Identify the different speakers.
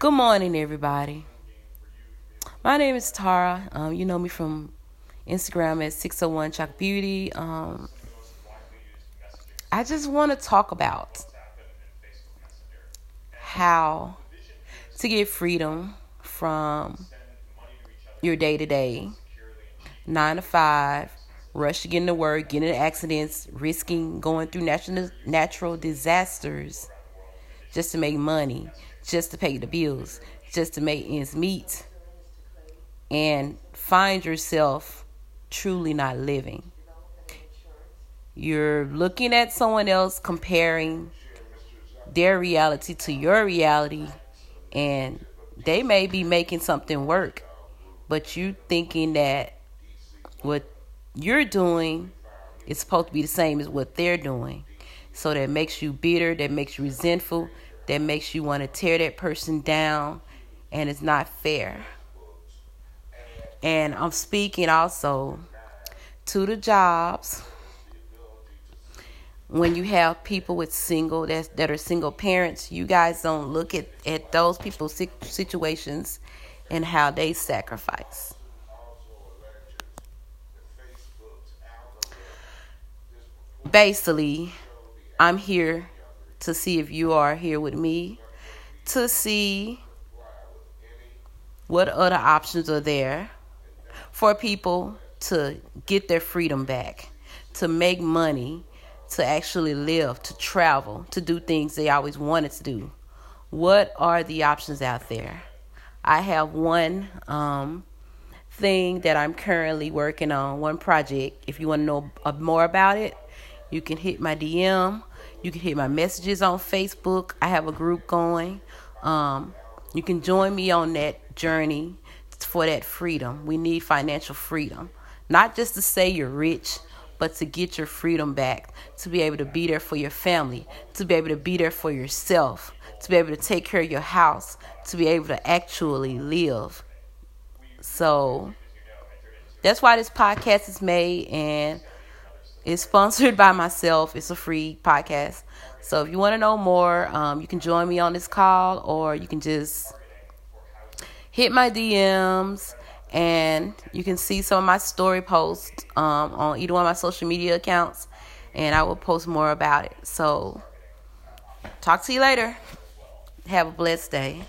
Speaker 1: Good morning, everybody. My name is Tara. Um, you know me from Instagram at 601 Chalk Beauty. Um, I just want to talk about how to get freedom from your day to day, nine to five, rush to get into work, getting into accidents, risking going through natural natural disasters just to make money, just to pay the bills, just to make ends meet, and find yourself truly not living. You're looking at someone else, comparing their reality to your reality, and they may be making something work, but you thinking that what you're doing is supposed to be the same as what they're doing. So that makes you bitter, that makes you resentful, that makes you want to tear that person down, and it's not fair. And I'm speaking also to the jobs when you have people with single that that are single parents, you guys don't look at at those people's situations and how they sacrifice. Basically, I'm here to see if you are here with me to see what other options are there for people to get their freedom back, to make money, to actually live, to travel, to do things they always wanted to do. What are the options out there? I have one um, thing that I'm currently working on, one project. If you want to know more about it, you can hit my DM you can hit my messages on Facebook. I have a group going. Um, you can join me on that journey for that freedom. We need financial freedom. Not just to say you're rich, but to get your freedom back, to be able to be there for your family, to be able to be there for yourself, to be able to take care of your house, to be able to actually live. So that's why this podcast is made and it's sponsored by myself. It's a free podcast. So if you want to know more, um, you can join me on this call or you can just hit my DMs and you can see some of my story posts um, on either one of my social media accounts and I will post more about it. So talk to you later. Have a blessed day.